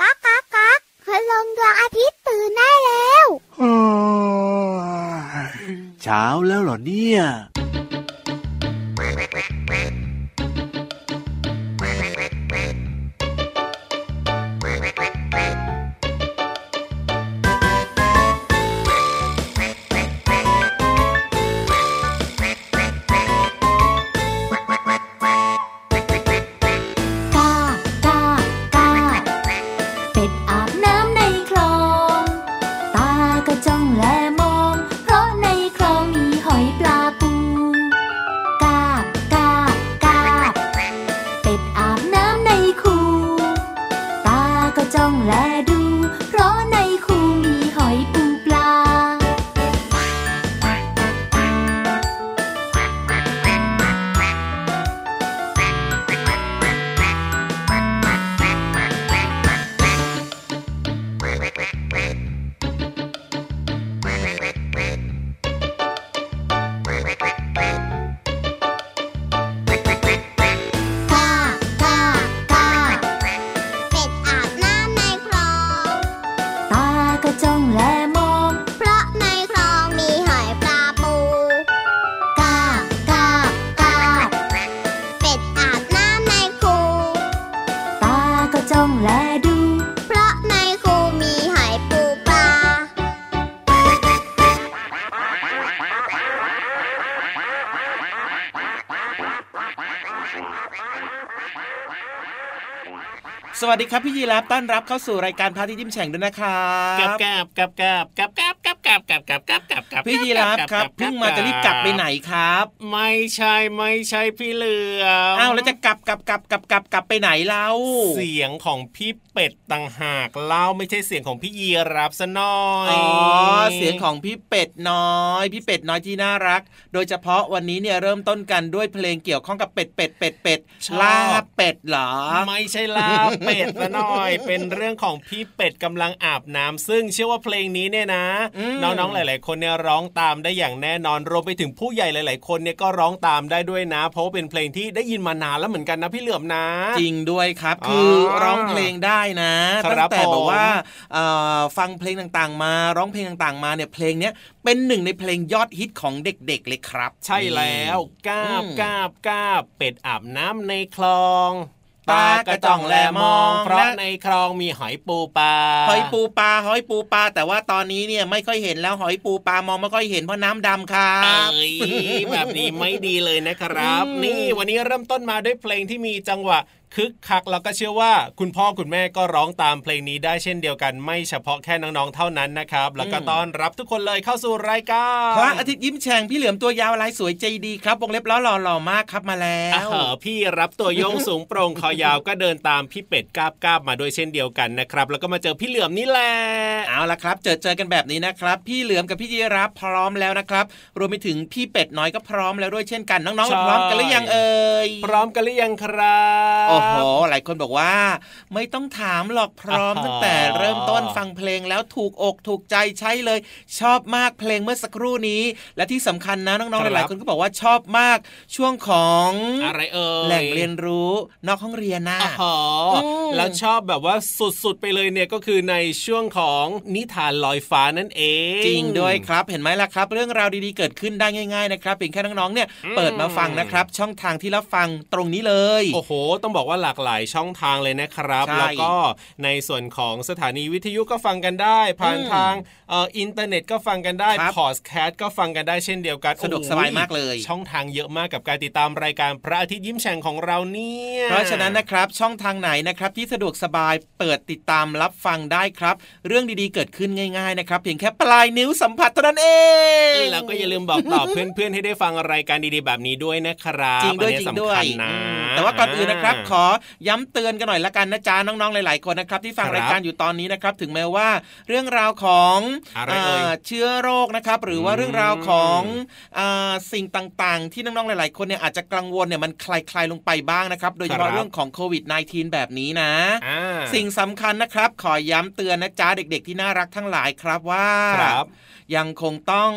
ก๊ากก๊ากก๊ากคืลงดวงอาทิตย์ตื่นได้แล้วเช้าแล้วเหรอเนี่ย สวัสดีครับพี่ยีรับต้อนรับเข้าสู่รายการพาที่ยิ้มแฉ่งด้วยนะครับกับกับกับกับกับับกลับกลับกลับกลับพี่ยีรับครับเพิ่งมาจะรีบกลับไปไหนครับ ไม่ใช่ไม่ใช่พี่เหลืออ้าวแล้วจะกลับกลับกลับกลับกลับกลับไปไหนเล่าเสียงของพี่เป็ดต่างหากเล่าไม่ใช่เสียงของพี่ยีรับซะหน่อยอ๋อเสียงของพี่เป็ดน้อย พี่เป็ดน้อยที่น่ารัก โดยเฉพาะวันนี้เนี่ยเริ่มต้นกันด้วยเพลงเกี่ยวข้องกับเป็ดเป็ดเป็ดเป็ดล่าเป็ดเหรอ ไม่ใช่ล่าเป็ดซะหน่อย เป็นเรื่องของพี่เป็ดกำลังอาบน้ำ ซึ่งเชื่อว่าเพลงนี้เนี่ยนะน้องๆหลาย ๆ คนเนี่ยร้องตามได้อย่างแน่นอนรวมไปถึงผู้ใหญ่หลาย ๆ คนเนี่ยก็ร้องตามได้ด้วยนะ เพราะว่าเป็นเพลงที่ได้ยินมานานแล้วเหมือนกันนะพี่เหลือมนะ จริงด้วยครับอ๋อคือร้องเพลงได้นะครัตั้บงแต่แบบว่าผมเอ่อฟังเพลงต่างๆ มาร้องเพลงต่างๆ มาเนี่ยเพลงเนี้ยเป็นหนึ่งในเพลงยอดฮิตของเด็ก ๆ เลยครับ ใช่แล้วกาบอืมกาบกาบเป็ดอาบน้ำในคลอง ตากระจ่องแลมอง เพราะในคลองมีหอยปูปลาหอยปูปลาหอยปูปลาแต่ว่าตอนนี้เนี่ยไม่ค่อยเห็นแล้วหอยปูปลามองไม่ค่อยเห็นเพราะน้ำดำครัเอ้บยแบบนี้ไม่ดีเลยนะครับอืมนี่วันนี้เริ่มต้นมาด้วยเพลงที่มีจังหวะ คึกคักแล้วก็เชื่อว่า คุณพ่อคุณแม่ก็ร้องตามเพลงนี้ได้เช่นเดียวกันไม่เฉพาะแค่น้องๆเท่านั้นนะครับ แล้วก็ต้อนรับทุกคนเลยเข้าสู่รายการพระอาทิตย์ยิ้มแฉ่งพี่เหลือมตัวยาวลายสวยใจดีครับวงเล็บล้อหล่อหล่อมากครับมาแล้อ่าวเหอะพี่รับตัวโยงสูงโปร่งคอยาวก็เดินตามพี่เป็ดกาบกาบมาด้วยเช่นเดียวกันนะครับ แล้วก็มาเจอพี่เหลือมนี่แหละเอาละครับ เจอเจอกันแบบนี้นะครับ พี่เหลือมกับพี่ยีรับพร้อมแล้วนะครับรวมไปถึงพี่เป็ดน้อยก็พร้อมแล้วด้วยเช่นกันน้องใช่ๆพร้อมกันหรือยังเอ่ยพร้อมกันหรือยังครับโอ้โหหลายคนบอกว่า ไม่ต้องถามหรอกพร้อมอ่าฮะตั้งแต่เริ่มต้นฟังเพลงแล้วถูกอกถูกใจใช่เลย ชอบมากเพลงเมื่อสักครู่นี้ และที่สำคัญนะน้องๆหลายๆคนก็บอกว่าชอบมากช่วงของอะไรเอ่ยแหล่งเรียนรู้นอกห้องเรียนนะอ๋ออืมแล้วชอบแบบว่าสุดๆไปเลยเนี่ยก็คือในช่วงของนิทานลอยฟ้านั่นเอง จริงด้วยครับเห็นไหมล่ะครับ เรื่องราวดีๆเกิดขึ้นได้ง่ายๆนะครับเพียงแค่น้องๆเนี่ยอืมเปิดมาฟังนะครับ ช่องทางที่รับฟังตรงนี้เลย โอ้โห ต้องบอกว่าหลากหลายช่องทางเลยนะครับใช่แล้วก็ในส่วนของสถานีวิทยุก็ฟังกันได้ ผ่านอืมทางเอ่ออินเทอร์เน็ตก็ฟังกันได้ครับพอดแคสต์ก็ฟังกันได้เช่นเดียวกันสะดวกโอ้โหสบายมากเลย ช่องทางเยอะมากกับการติดตามรายการพระอาทิตย์ยิ้มแฉ่งของเราเนี่ยเพราะฉะนั้นนะครับช่องทางไหนนะครับที่สะดวกสบายเปิดติดตามรับฟังได้ครับ เรื่องดีๆเกิดขึ้นง่ายๆนะครับเพียงแค่ปลายนิ้วสัมผัสเท่านั้นเองแล้วก็อย่าลืมบอกต่อเพื่อนๆให้ได้ฟังรายการดีๆแบบนี้ด้วยนะครับจริงด้วยอันจริงด้วยสำคัญนะอืมแต่ว่าก่อนอื่นนะครับขอย้ำเตือนกันหน่อยละกันนะจ๊ะน้องๆหลาย ๆคนนะครับที่ฟังครับรายการอยู่ตอนนี้นะครับถึงแม้ว่าเรื่องราวของอะไรเอ่ยาเชื้อโรคนะครับหรือว่าอืมเรื่องราวของอาสิ่งต่างๆ ที่น้องๆหลาย ๆ คนเนี่ยอาจจะกังวลเนี่ยมันคลายๆลงไปบ้างนะครับโดยเฉครัพาะบเรื่องของโควิด -19 แบบนี้นะอ่าสิ่งสำคัญนะครับขอย้ำเตือนนะจ๊ะเด็ก ๆ ที่น่ารักทั้งหลายครับว่าครับยังคงต้อง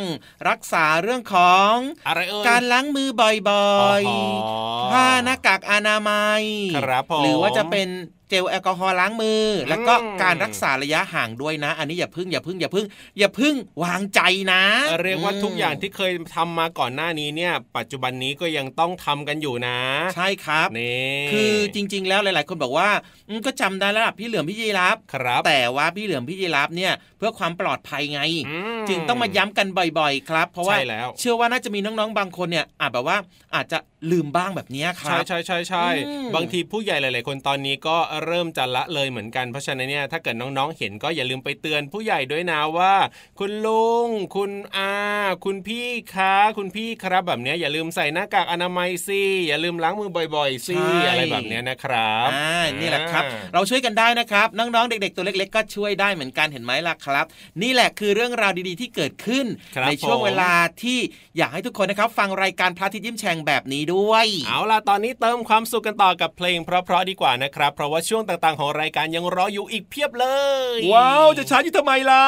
รักษาเรื่องของอะไรเอ่ยการล้างมือบ่อยอ๋อๆผ้าหน้ากากอนามัยครับผมหรือว่าจะเป็น เจลแอลกอฮอล์ล้างมืออแล้วก็อืมการรักษาระยะห่างด้วยนะ อันนี้อย่าพึ่งอย่าพึ่งอย่าพึ่งอย่าพึ่งวางใจนะ เรียกว่าอืมทุกอย่างที่เคยทำมาก่อนหน้านี้เนี่ย ปัจจุบันนี้ก็ยังต้องทำกันอยู่นะ ใช่ครับนี่คือจริง ๆ แล้วหลาย ๆ คนบอกว่าอืมก็จำได้แล้วล่ะพี่เหลือมพี่ยีรับครับ แต่ว่าพี่เหลือมพี่ยีรับเนี่ย เพื่อความปลอดภัยไงอืจึงต้องมาย้ำกันบ่อย ๆ ครับ เพราะว่าใช่แล้วเชื่อว่าน่าจะมีน้องๆบางคนเนี่ยอาจแบบว่าอาจจะลืมบ้างแบบเนี้ยคใช่รับใช่ใช่ใช่อืมบางทีผู้ใหญ่หลาย ๆ คนตอนนี้ก็เริ่มจะละเลยเหมือนกันเพราะฉะนั้นเนี่ยถ้าเกิดน้องๆเห็นก็อย่าลืมไปเตือนผู้ใหญ่ด้วยนะว่า คุณลุงคุณอาคุณพี่คะคุณพี่ครับแบบเนี้ยอย่าลืมใส่หน้ากากอนามัยสิอย่าลืมล้างมือบ่อยๆสิใช่อะไรแบบเนี้ยนะครับอ่านี่แหละครับอ่าเราช่วยกันได้นะครับน้องๆเด็ก ๆ ตัวเล็ก ๆ ก็ช่วยได้เหมือนกันเห็นไหมล่ะครับ นี่แหละคือเรื่องราวดีๆที่เกิดขึ้นครับในช่วงผมเวลาที่อยากให้ทุกคนนะครับ ฟังรายการพระอาทิตย์ยิ้มแฉ่งแบบนี้ด้วย เอาล่ะตอนนี้เติมความสุขกันต่อกับเพลงเพราะๆดีกว่านะครับ เพราะว่าช่วงต่างๆ ของรายการยังรออยู่อีกเพียบเลย ว้าว จะช้าอยู่ทำไมล่ะ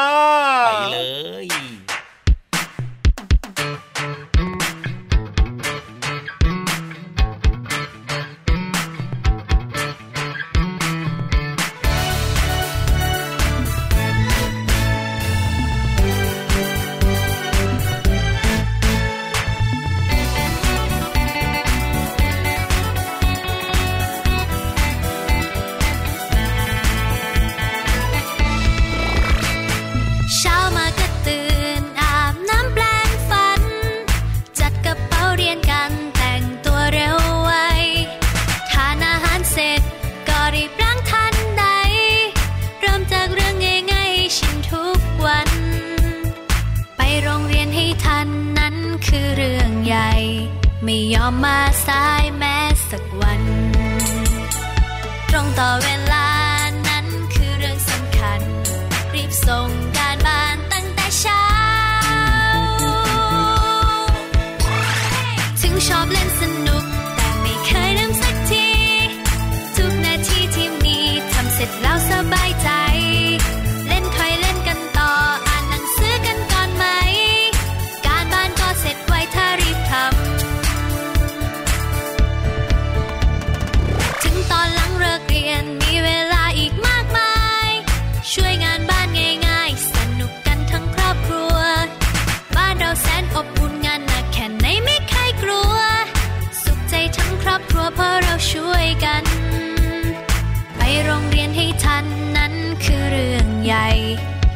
ไปเลย คือเรื่องใหญ่ ไม่ยอมมาสายแม้สักวัน ตรงต่อเวลานั้นคือเรื่องสำคัญ รีบส่ง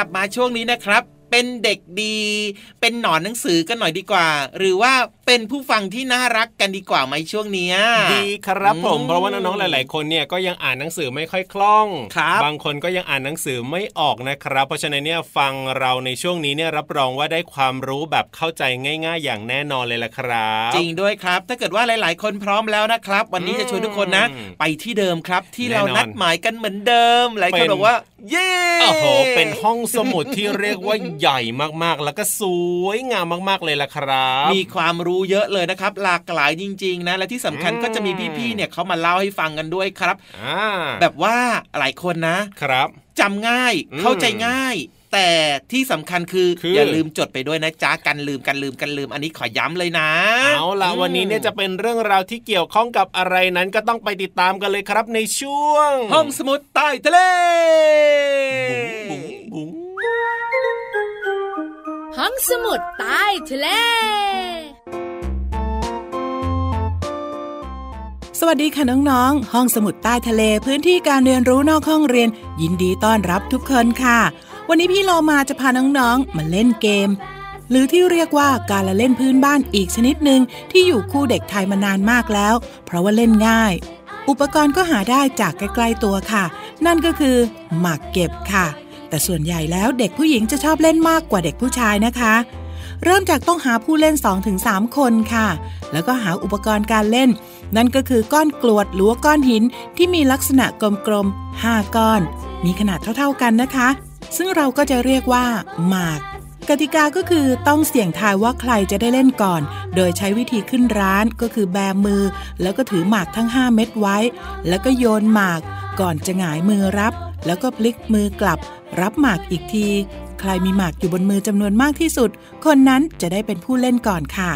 กลับมาช่วงนี้นะครับ เป็นเด็กดี เป็นหนอนหนังสือกันหน่อยดีกว่า หรือว่าเป็นผู้ฟังที่น่ารักกันดีกว่าไหมช่วงเนี้ยดีครับผมอืมเพราะว่าน้องๆหลาย ๆ คนเนี่ยก็ยังอ่านหนังสือไม่ค่อยคล่องครับบางคนก็ยังอ่านหนังสือไม่ออกนะครับ เพราะฉะนั้นเนี่ยฟังเราในช่วงนี้เนี่ยรับรองว่าได้ความรู้แบบเข้าใจง่าย ๆ อย่างแน่นอนเลยล่ะครับ จริงด้วยครับ ถ้าเกิดว่าหลาย ๆ คนพร้อมแล้วนะครับ วันนี้จะชวนทุกคนนะอืมไปที่เดิมครับ ที่แน่เรานอนนัดหมายกันเหมือนเดิมหลายคนเป็นบอกว่า เย้โอ้โหเป็นห้องสมุดที่เรียกว่าใหญ่มากๆ แล้วก็สวยงามมากๆเลยล่ะครับ มีความรู้เยอะเลยนะครับ หลากหลายจริง ๆ นะ และที่สำคัญอืมก็จะมีพี่ๆเนี่ยเขามาเล่าให้ฟังกันด้วยครับอ่าแบบว่าหลายคนนะครับจำง่ายอืมเข้าใจง่ายแต่ที่สำคัญคือคือออย่าลืมจดไปด้วยนะจ๊ะกันลืมกันลืมกันลืมอันนี้ขอย้ำเลยนะ เอาล่ะมวันนี้เนี่ยจะเป็นเรื่องราวที่เกี่ยวข้องกับอะไรนั้นก็ต้องไปติดตามกันเลยครับในช่วง ห้องสมุดใต้ทะเลบุ๋งบุ๋ง ห้องสมุดใต้ทะเล สวัสดีค่ะน้องๆ ห้องสมุดใต้ทะเลพื้นที่การเรียนรู้นอกห้องเรียน ยินดีต้อนรับทุกคนค่ะ วันนี้พี่โลมาจะพาน้องๆ มาเล่นเกม หรือที่เรียกว่าการละเล่นพื้นบ้านอีกชนิดหนึ่งที่อยู่คู่เด็กไทยมานานมากแล้ว เพราะว่าเล่นง่าย อุปกรณ์ก็หาได้จากใกล้ๆตัวค่ะ นั่นก็คือหมากเก็บค่ะ แต่ส่วนใหญ่แล้วเด็กผู้หญิงจะชอบเล่นมากกว่าเด็กผู้ชายนะคะ เริ่มจากต้องหาผู้เล่น 2-3 คนค่ะ แล้วก็หาอุปกรณ์การเล่น นั่นก็คือก้อนกรวดหรือว่าก้อนหินที่มีลักษณะกลมๆ 5 ก้อน มีขนาดเท่าๆกันนะคะ ซึ่งเราก็จะเรียกว่าหมากกติกาก็คือต้องเสี่ยงทายว่าใครจะได้เล่นก่อน โดยใช้วิธีขึ้นร้านก็คือแบมือ แล้วก็ถือหมากทั้ง 5 เม็ดไว้ แล้วก็โยนหมาก ก่อนจะหงายมือรับ แล้วก็พลิกมือกลับ รับหมากอีกที ใครมีหมากอยู่บนมือจำนวนมากที่สุด คนนั้นจะได้เป็นผู้เล่นก่อนค่ะ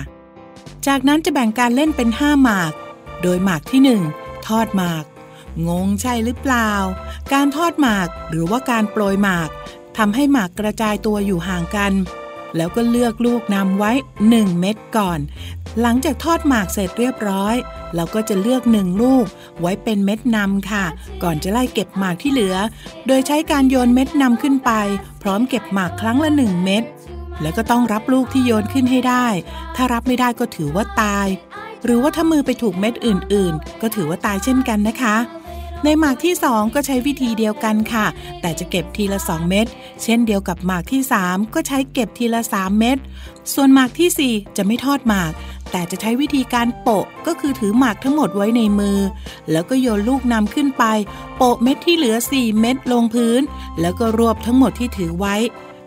จากนั้นจะแบ่งการเล่นเป็น 5 หมาก โดยหมากที่ 1 ทอดหมาก งงใช่หรือเปล่า การทอดหมากหรือว่าการโปรยหมากทำให้หมากกระจายตัวอยู่ห่างกัน แล้วก็เลือกลูกนำไว้ 1 เม็ดก่อน หลังจากทอดหมากเสร็จเรียบร้อย เราก็จะเลือกหนึ่งลูก ไว้เป็นเม็ดนำค่ะ ก่อนจะไล่เก็บหมากที่เหลือ โดยใช้การโยนเม็ดนำขึ้นไป พร้อมเก็บหมากครั้งละหนึ่งเม็ดแล้วก็ต้องรับลูกที่โยนขึ้นให้ได้ ถ้ารับไม่ได้ก็ถือว่าตาย หรือว่าถ้ามือไปถูกเม็ดอื่น ๆ ก็ถือว่าตายเช่นกันนะคะ ในหมากที่ 2 ก็ใช้วิธีเดียวกันค่ะ แต่จะเก็บทีละ 2 เม็ดเช่นเดียวกับหมากที่ 3 ก็ใช้เก็บทีละ 3 เม็ดส่วนหมากทีสี่ 4 จะไม่ทอดหมาก แต่จะใช้วิธีการโปะก็คือถือหมากทั้งหมดไว้ในมือ แล้วก็โยนลูกนำขึ้นไป โปะเม็ดที่เหลือ 4 เม็ดลงพื้น แล้วก็รวบทั้งหมดที่ถือไว้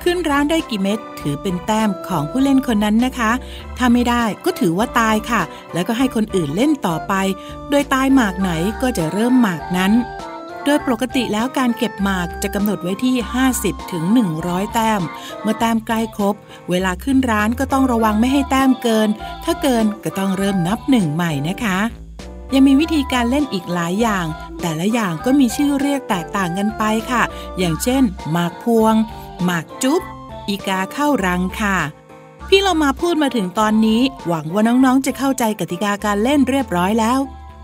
ขึ้นร้านได้กี่เม็ดถือเป็นแต้มของผู้เล่นคนนั้นนะคะ ถ้าไม่ได้ก็ถือว่าตายค่ะ แล้วก็ให้คนอื่นเล่นต่อไป โดยตายหมากไหนก็จะเริ่มหมากนั้นโดยปกติแล้วการเก็บหมากจะกำหนดไว้ที่ 50 ถึง 100 แต้ม เมื่อแต้มใกล้ครบ เวลาขึ้นร้านก็ต้องระวังไม่ให้แต้มเกิน ถ้าเกินก็ต้องเริ่มนับหนึ่งใหม่นะคะ ยังมีวิธีการเล่นอีกหลายอย่าง แต่ละอย่างก็มีชื่อเรียกแตกต่างกันไปค่ะ อย่างเช่น หมากพวง หมากจุ๊บ อีกาเข้ารังค่ะ พี่เรามาพูดมาถึงตอนนี้ หวังว่าน้องๆ จะเข้าใจกติกาการเล่นเรียบร้อยแล้ว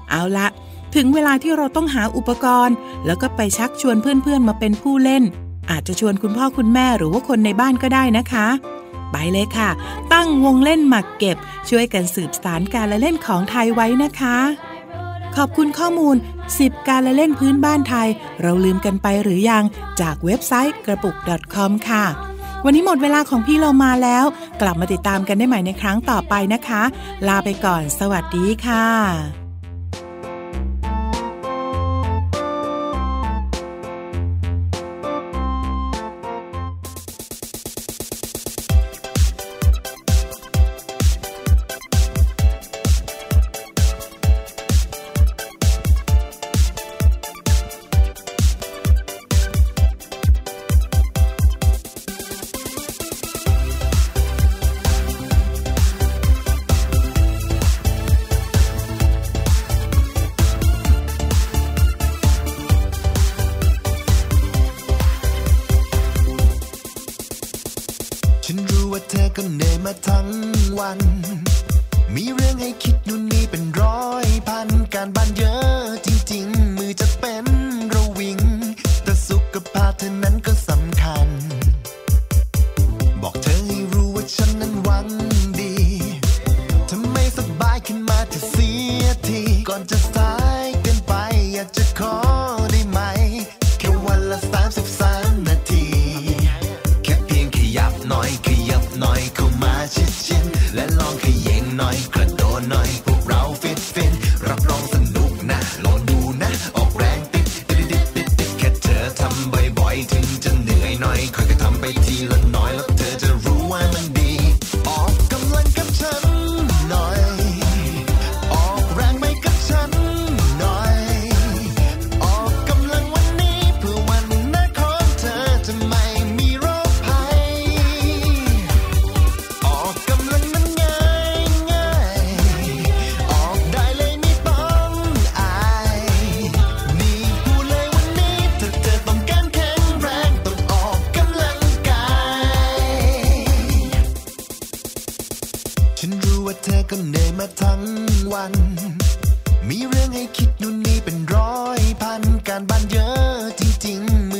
เอาละถึงเวลาที่เราต้องหาอุปกรณ์ แล้วก็ไปชักชวนเพื่อนๆ มาเป็นผู้เล่น อาจจะชวนคุณพ่อคุณแม่หรือว่าคนในบ้านก็ได้นะคะ ไปเลยค่ะ ตั้งวงเล่นหมากเก็บ ช่วยกันสืบสารการละเล่นของไทยไว้นะคะ ขอบคุณข้อมูล 10 การละเล่นพื้นบ้านไทย เราลืมกันไปหรือยัง จากเว็บไซต์กระปุก .com ค่ะ วันนี้หมดเวลาของพี่เรามาแล้ว กลับมาติดตามกันได้ใหม่ในครั้งต่อไปนะคะ ลาไปก่อน สวัสดีค่ะ get your call. ก็เหนื่อยมาทั้งวัน มีเรื่องให้คิดนู่นนี่เป็นร้อยพันการบ้านเยอะจริงๆ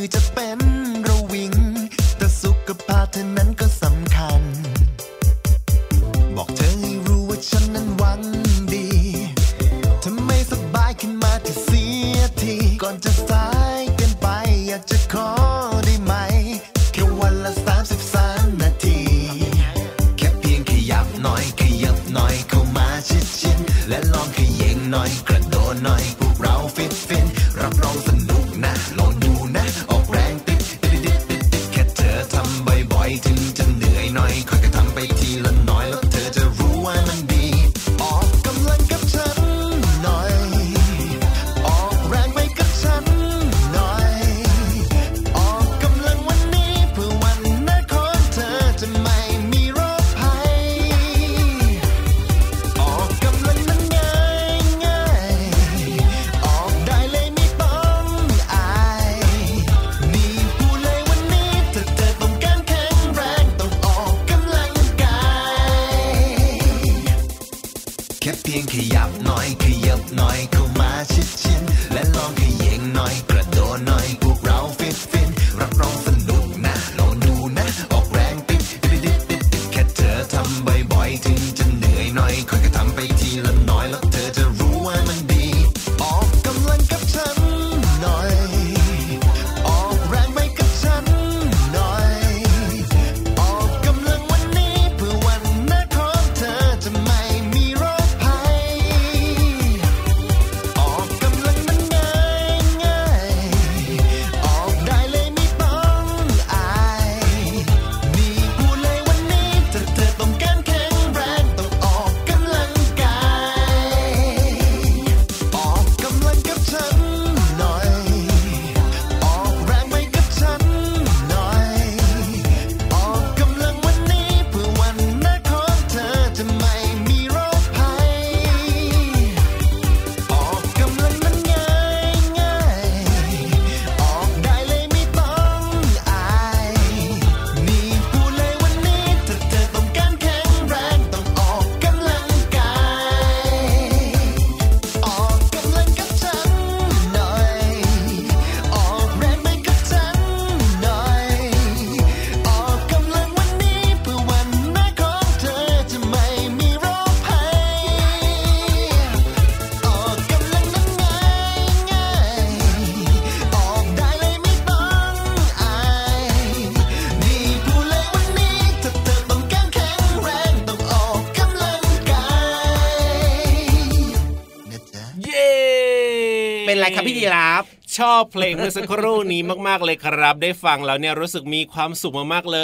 ชอบเพลงเมื่อสักครู่นี้มาก ๆเลยครับ ได้ฟังแล้วเนี่ยรู้สึกมีความสุขมากๆเล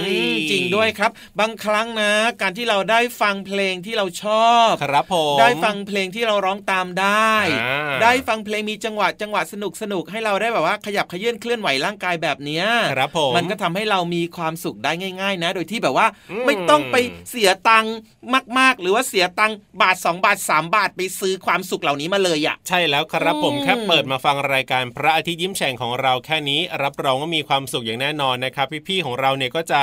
อืยมจริงด้วยครับ บางครั้งนะ การที่เราได้ฟังเพลงที่เราชอบครับผมได้ฟังเพลงที่เราร้องตามได้อ่าได้ฟังเพลงมีจังหวะจังหวะสนุกสนุกให้เราได้แบบว่าขยับขยื่นเคลื่อนไหวร่างกายแบบเนี้ยครับผมมันก็ทำให้เรามีความสุขได้ง่าย ๆ นะ โดยที่แบบว่าอืมไม่ต้องไปเสียตังค์มาก ๆ หรือว่าเสียตังค์บาท 2 บาท 3 บาทไปซื้อความสุขเหล่านี้มาเลยอะใช่แล้วครับผมอืมแค่เปิดมาฟังรายการพระอาทิตย์ยิ้มแฉ่งของเราแค่นี้ รับรองว่ามีความสุขอย่างแน่นอนนะครับ พี่ๆของเราเนี่ยก็จะ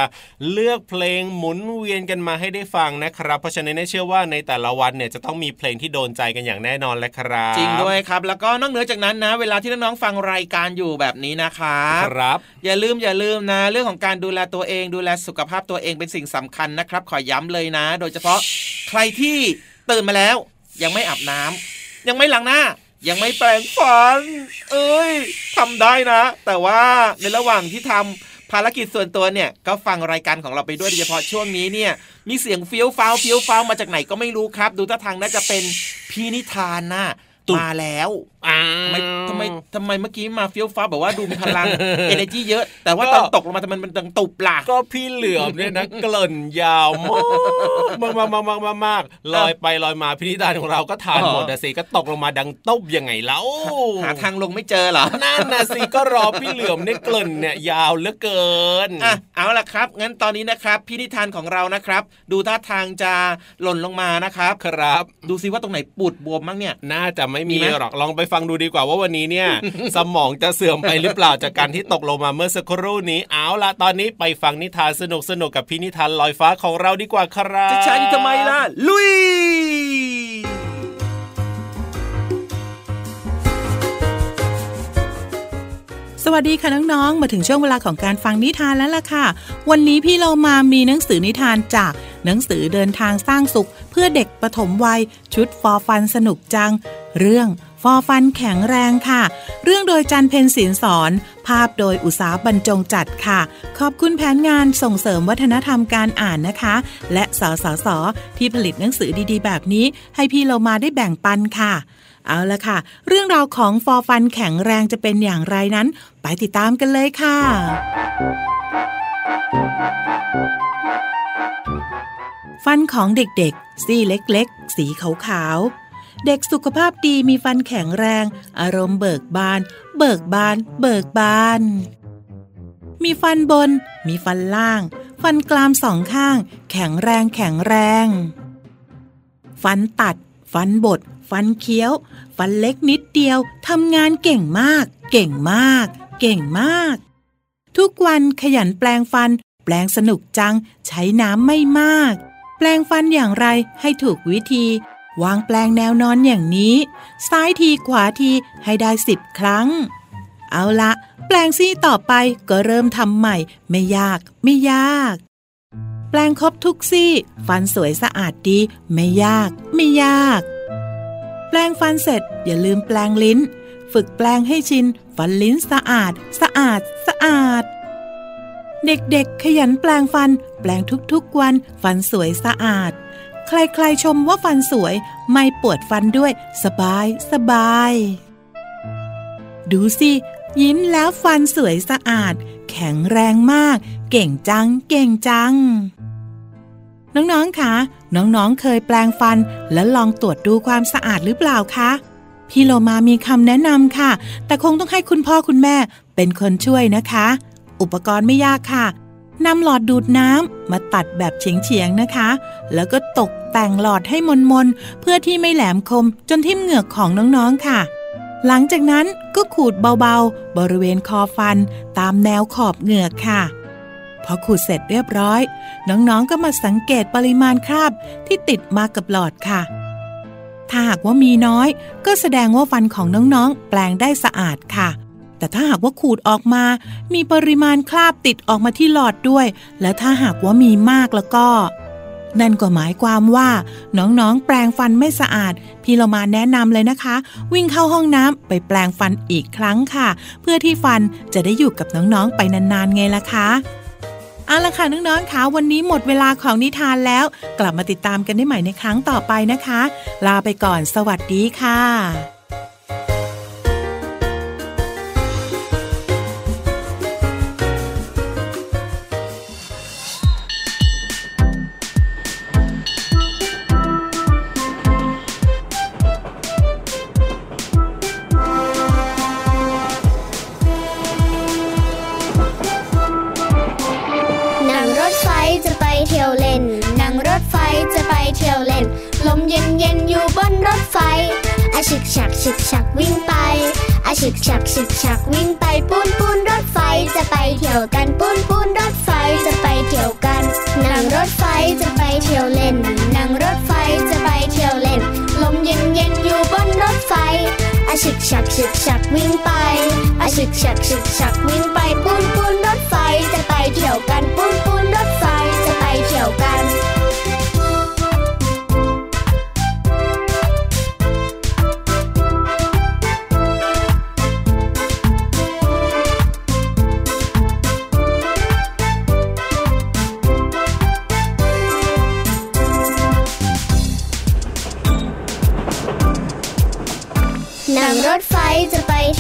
เลือกเพลงหมุนเวียนกันมาให้ได้ฟังนะครับ เพราะฉะนั้นเชื่อว่าในแต่ละวันเนี่ยจะต้องมีเพลงที่โดนใจกันอย่างแน่นอนแหละครับ จริงด้วยครับ แล้วก็นอกเหนือจากนั้นนะ เวลาที่น้องๆฟังรายการอยู่แบบนี้นะครับครับ อย่าลืมอย่าลืมนะ เรื่องของการดูแลตัวเองดูแลสุขภาพตัวเองเป็นสิ่งสำคัญนะครับ ขอย้ำเลยนะ โดยเฉพาะใครที่ตื่นมาแล้ว ยังไม่อาบน้ำยังไม่ล้างหน้า ยังไม่แปรงฟัน เอ้ยทำได้นะ แต่ว่าในระหว่างที่ทำพารกิจส่วนตัวเนี่ย ก็ฟังรายการของเราไปด้วยโดยเฉพาะช่วงนี้เนี่ย มีเสียงเฟี้ยวฟ้าวเฟี้ยวฟ้าวมาจากไหนก็ไม่รู้ครับ ดูท่าทางน่าจะเป็นพี่นิทานน่ะมาแล้วอ้า ทำไมวทำไมทำไมเมื่อกี้มาเฟี้ยวฟ้าวแบบว่าดูมีพลัง energy เยอะ แต่ว่าตอนตกลงมาทำไมมันดังตุบล่ะก็พี่เหลือมเนี่ยนะเกลิ่นยาวมากมากมากมากมากมากลอยไปลอยมาพินิธานของเราก็ทานอ๋อหมดนะสิก็ตกลงมาดังตุ๊บยังไงแล้วหาทางลงไม่เจอเหรอนั่นนะสิก็รอพี่เหลือมเนี่ยเกลิ่นเนี่ยยาวเหลือเกินอะเอาล่ะครับ งั้นตอนนี้นะครับพี่นิทานของเรานะครับ ดูท่าทางจะหล่นลงมานะครับ ครับ ดูซิว่าตรงไหนปูดบวมมั้งเนี่ย น่าจะไม่มีมีไหมหรอกลองไปฟังดูดีกว่าว่าวันนี้เนี่ย สมองจะเสื่อมไปหรือเปล่าจากการที่ตกลงมาเมื่อสักครู่นี้เอาล่ะตอนนี้ไปฟังนิทานสนุกสนุกๆกับพี่นิทานลอยฟ้าของเราดีกว่าครับจะช้าอยู่ทำไมล่ะลุยสวัสดีค่ะน้องๆ มาถึงช่วงเวลาของการฟังนิทานแล้วล่ะค่ะ วันนี้พี่เรามามีหนังสือนิทานจากหนังสือเดินทางสร้างสุข เพื่อเด็กปฐมวัยชุดฟอฟันสนุกจัง เรื่อง ฟอฟันแข็งแรงค่ะ เรื่องโดยจันเพนศิลสอน ภาพโดยอุสาบรรจงจัดค่ะ ขอบคุณแผนงานส่งเสริมวัฒนธรรมการอ่านนะคะ และสสส ที่ผลิตหนังสือดีๆ แบบนี้ ให้พี่เรามาได้แบ่งปันค่ะ เอาละค่ะ เรื่องราวของฟอฟันแข็งแรงจะเป็นอย่างไรนั้น ไปติดตามกันเลยค่ะฟันของเด็กๆ ซี่เล็กๆ สีขาวๆ เด็กสุขภาพดีมีฟันแข็งแรง อารมณ์เบิกบาน เบิกบาน เบิกบาน มีฟันบน มีฟันล่าง ฟันกรามสองข้าง แข็งแรงแข็งแรง ฟันตัด ฟันบด ฟันเคี้ยว ฟันเล็กนิดเดียวทำงานเก่งมาก เก่งมาก เก่งมาก ทุกวันขยันแปลงฟัน แปลงสนุกจัง ใช้น้ำไม่มาก แปลงฟันอย่างไรให้ถูกวิธี วางแปลงแนวนอนอย่างนี้ ซ้ายทีขวาทีให้ได้สิบครั้ง เอาละแปลงซี่ต่อไปก็เริ่มทำใหม่ ไม่ยาก ไม่ยาก แปลงครบทุกซี่ ฟันสวยสะอาดดี ไม่ยาก ไม่ยาก แปลงฟันเสร็จ อย่าลืมแปลงลิ้น ฝึกแปลงให้ชิน ฟันลิ้นสะอาด สะอาด สะอาด เด็กๆ ขยันแปลงฟัน แปลงทุกๆวัน ฟันสวยสะอาด ใครๆชมว่าฟันสวย ไม่ปวดฟันด้วย สบาย สบาย ดูสิ ยิ้มแล้วฟันสวยสะอาด แข็งแรงมาก เก่งจัง เก่งจัง น้องๆคะน้องๆเคยแปลงฟัน และลองตรวจดูความสะอาดหรือเปล่าคะพี่โลมามีคำแนะนำค่ะ แต่คงต้องให้คุณพ่อคุณแม่เป็นคนช่วยนะคะ อุปกรณ์ไม่ยากค่ะ นำหลอดดูดน้ำมาตัดแบบเฉียงๆนะคะ แล้วก็ตกแต่งหลอดให้มนๆ เพื่อที่ไม่แหลมคมจนทิ่มเหงือกของน้องๆค่ะ หลังจากนั้นก็ขูดเบาๆ บริเวณคอฟันตามแนวขอบเหงือกค่ะ พอขูดเสร็จเรียบร้อย น้องๆก็มาสังเกตปริมาณคราบที่ติดมากับหลอดค่ะ ถ้าหากว่ามีน้อย ก็แสดงว่าฟันของน้องๆ แปลงได้สะอาดค่ะ แต่ถ้าหากว่าขูดออกมา มีปริมาณคราบติดออกมาที่หลอดด้วย และถ้าหากว่ามีมากแล้วก็ นั่นก็หมายความว่า น้องๆ แปลงฟันไม่สะอาด พี่เรามาแนะนำเลยนะคะ วิ่งเข้าห้องน้ำไปแปลงฟันอีกครั้งค่ะ เพื่อที่ฟันจะได้อยู่กับน้องๆ ไปนานๆ ไงล่ะคะเอาละค่ะน้องๆคะวันนี้หมดเวลาของนิทานแล้ว กลับมาติดตามกันได้ใหม่ในครั้งต่อไปนะคะ ลาไปก่อนสวัสดีค่ะ อาฉึกฉักฉึกฉักวิ่งไปอาฉึกฉักฉึกฉักวิ่งไปปูนปูนรถไฟจะไปเที่ยวกันปูนปูนรถไฟจะไปเที่ยวกันนั่งรถไฟจะไปเที่ยวเล่นนั่งรถไฟจะไปเที่ยวเล่น ลมเย็นเย็นอยู่บนรถไฟอาฉึกฉักฉึกฉักวิ่งไปอาฉึกฉักฉึกฉักวิ่งไปปูนปูนรถไฟจะไปเที่ยวกันปูนปูน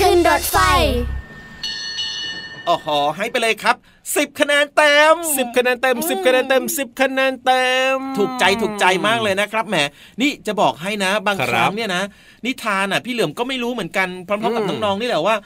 ขึ้นรถไฟโอ้โหให้ไปเลยครับ10คะแนนเต็มสิบคะแนนเต็มสิบคะแนนเต็มสิบคะแนนเต็ม ถูกใจถูกใจมากเลยนะครับแหมนี่จะบอกให้นะบางครับครั้งเนี่ยนะ นิทานอะพี่เหลือมก็ไม่รู้เหมือนกันพร้อมๆกับอืมน้องๆนี่แหละว่า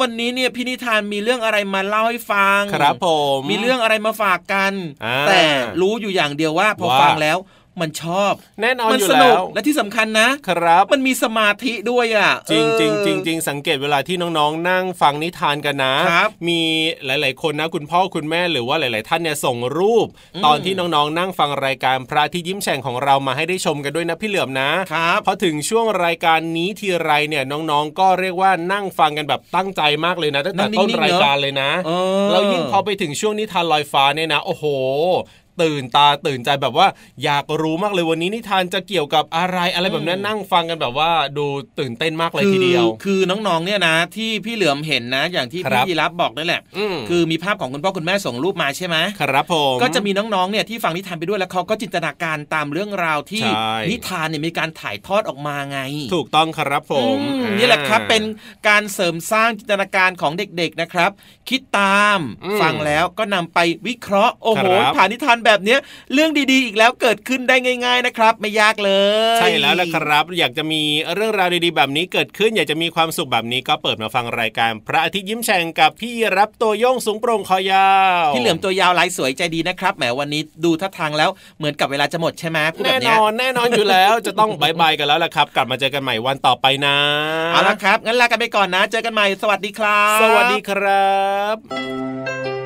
วันนี้เนี่ยพี่นิทานมีเรื่องอะไรมาเล่าให้ฟัง ครับผม มีเรื่องอะไรมาฝากกันอ่าแต่รู้อยู่อย่างเดียวว่าพอว่าฟังแล้ว มันชอบ แน่นอนมัอยู่สนุแล้กวและที่สำคัญนะครับ มันมีสมาธิด้วยอะจริงจริงเออจริงจริงสังเกตเวลาที่น้องๆ นั่งฟังนิทานกันนะครับมีหลาย ๆ คนนะ คุณพ่อคุณแม่หรือว่าหลาย ๆ ท่านเนี่ยส่งรูปอืมตอนที่น้องๆ นั่งฟังรายการพระอาที่ยิ้มแฉ่งของเรามาให้ได้ชมกันด้วยนะพี่เหลือมนะครับพอถึงช่วงรายการนี้ทีไรเนี่ยน้องๆ ก็เรียกว่านั่งฟังกันแบบตั้งใจมากเลยนะตั้งแต่นั่งนิ่ต้นงๆรายการเลยนะเออแล้วยิ่งพอไปถึงช่วงนิทานลอยฟ้าเนี่ยนะ โอ้โห ตื่นตาตื่นใจแบบว่าอยากรู้มากเลยวันนี้นิทานจะเกี่ยวกับอะไรอะไรแบบนั้นนั่งฟังกันแบบว่าดูตื่นเต้นมากเลยทีเดียว คือคือน้องๆเนี่ยนะ ที่พี่เหลือมเห็นนะ อย่างที่ครัพี่บยีรับบอกนั่นแหละอืมคือมีภาพของคุณพ่อคุณแม่ส่งรูปมาใช่ไหมครับผมก็จะมีน้องๆเนี่ยที่ฟังนิทานไปด้วยแล้วเขาก็จินตนาการตามเรื่องราวที่ใช่นิทานเนี่ยมีการถ่ายทอดออกมาไง ถูกต้องครับผมอืมอ่านี่แหละครับเป็นการเสริมสร้างจินตนาการของเด็กๆนะครับ คิดตามอืมฟังแล้วก็นำไปวิเคราะห์โอ้โหครับผ่านนิทานแบบเนี้ยเรื่องดีๆ อีกแล้วเกิดขึ้นได้ง่าย ๆนะครับ ไม่ยากเลย ใช่แล้วละครับ อยากจะมีเรื่องราวดีๆ แบบนี้เกิดขึ้น อยากจะมีความสุขแบบนี้ก็เปิดมาฟังรายการ พระอาทิตย์ยิ้มแฉ่งกับพี่รับตัวโยงสูงโปร่งคอยาวพี่เหลือมตัวยาวลายสวยใจดีนะครับแหมวันนี้ดูท่าทางแล้วเหมือนกับเวลาจะหมดใช่ไหมพูดแบแน่บนเนี้ยอนแน่นอนอยู่แล้วจะต้องบายบายกันแล้วล่ะครับ กลับมาเจอกันใหม่วันต่อไปนะเอาละครับงั้นลากันไปก่อนนะ เจอกันใหม่สวัสดีครับ สวัสดีครับ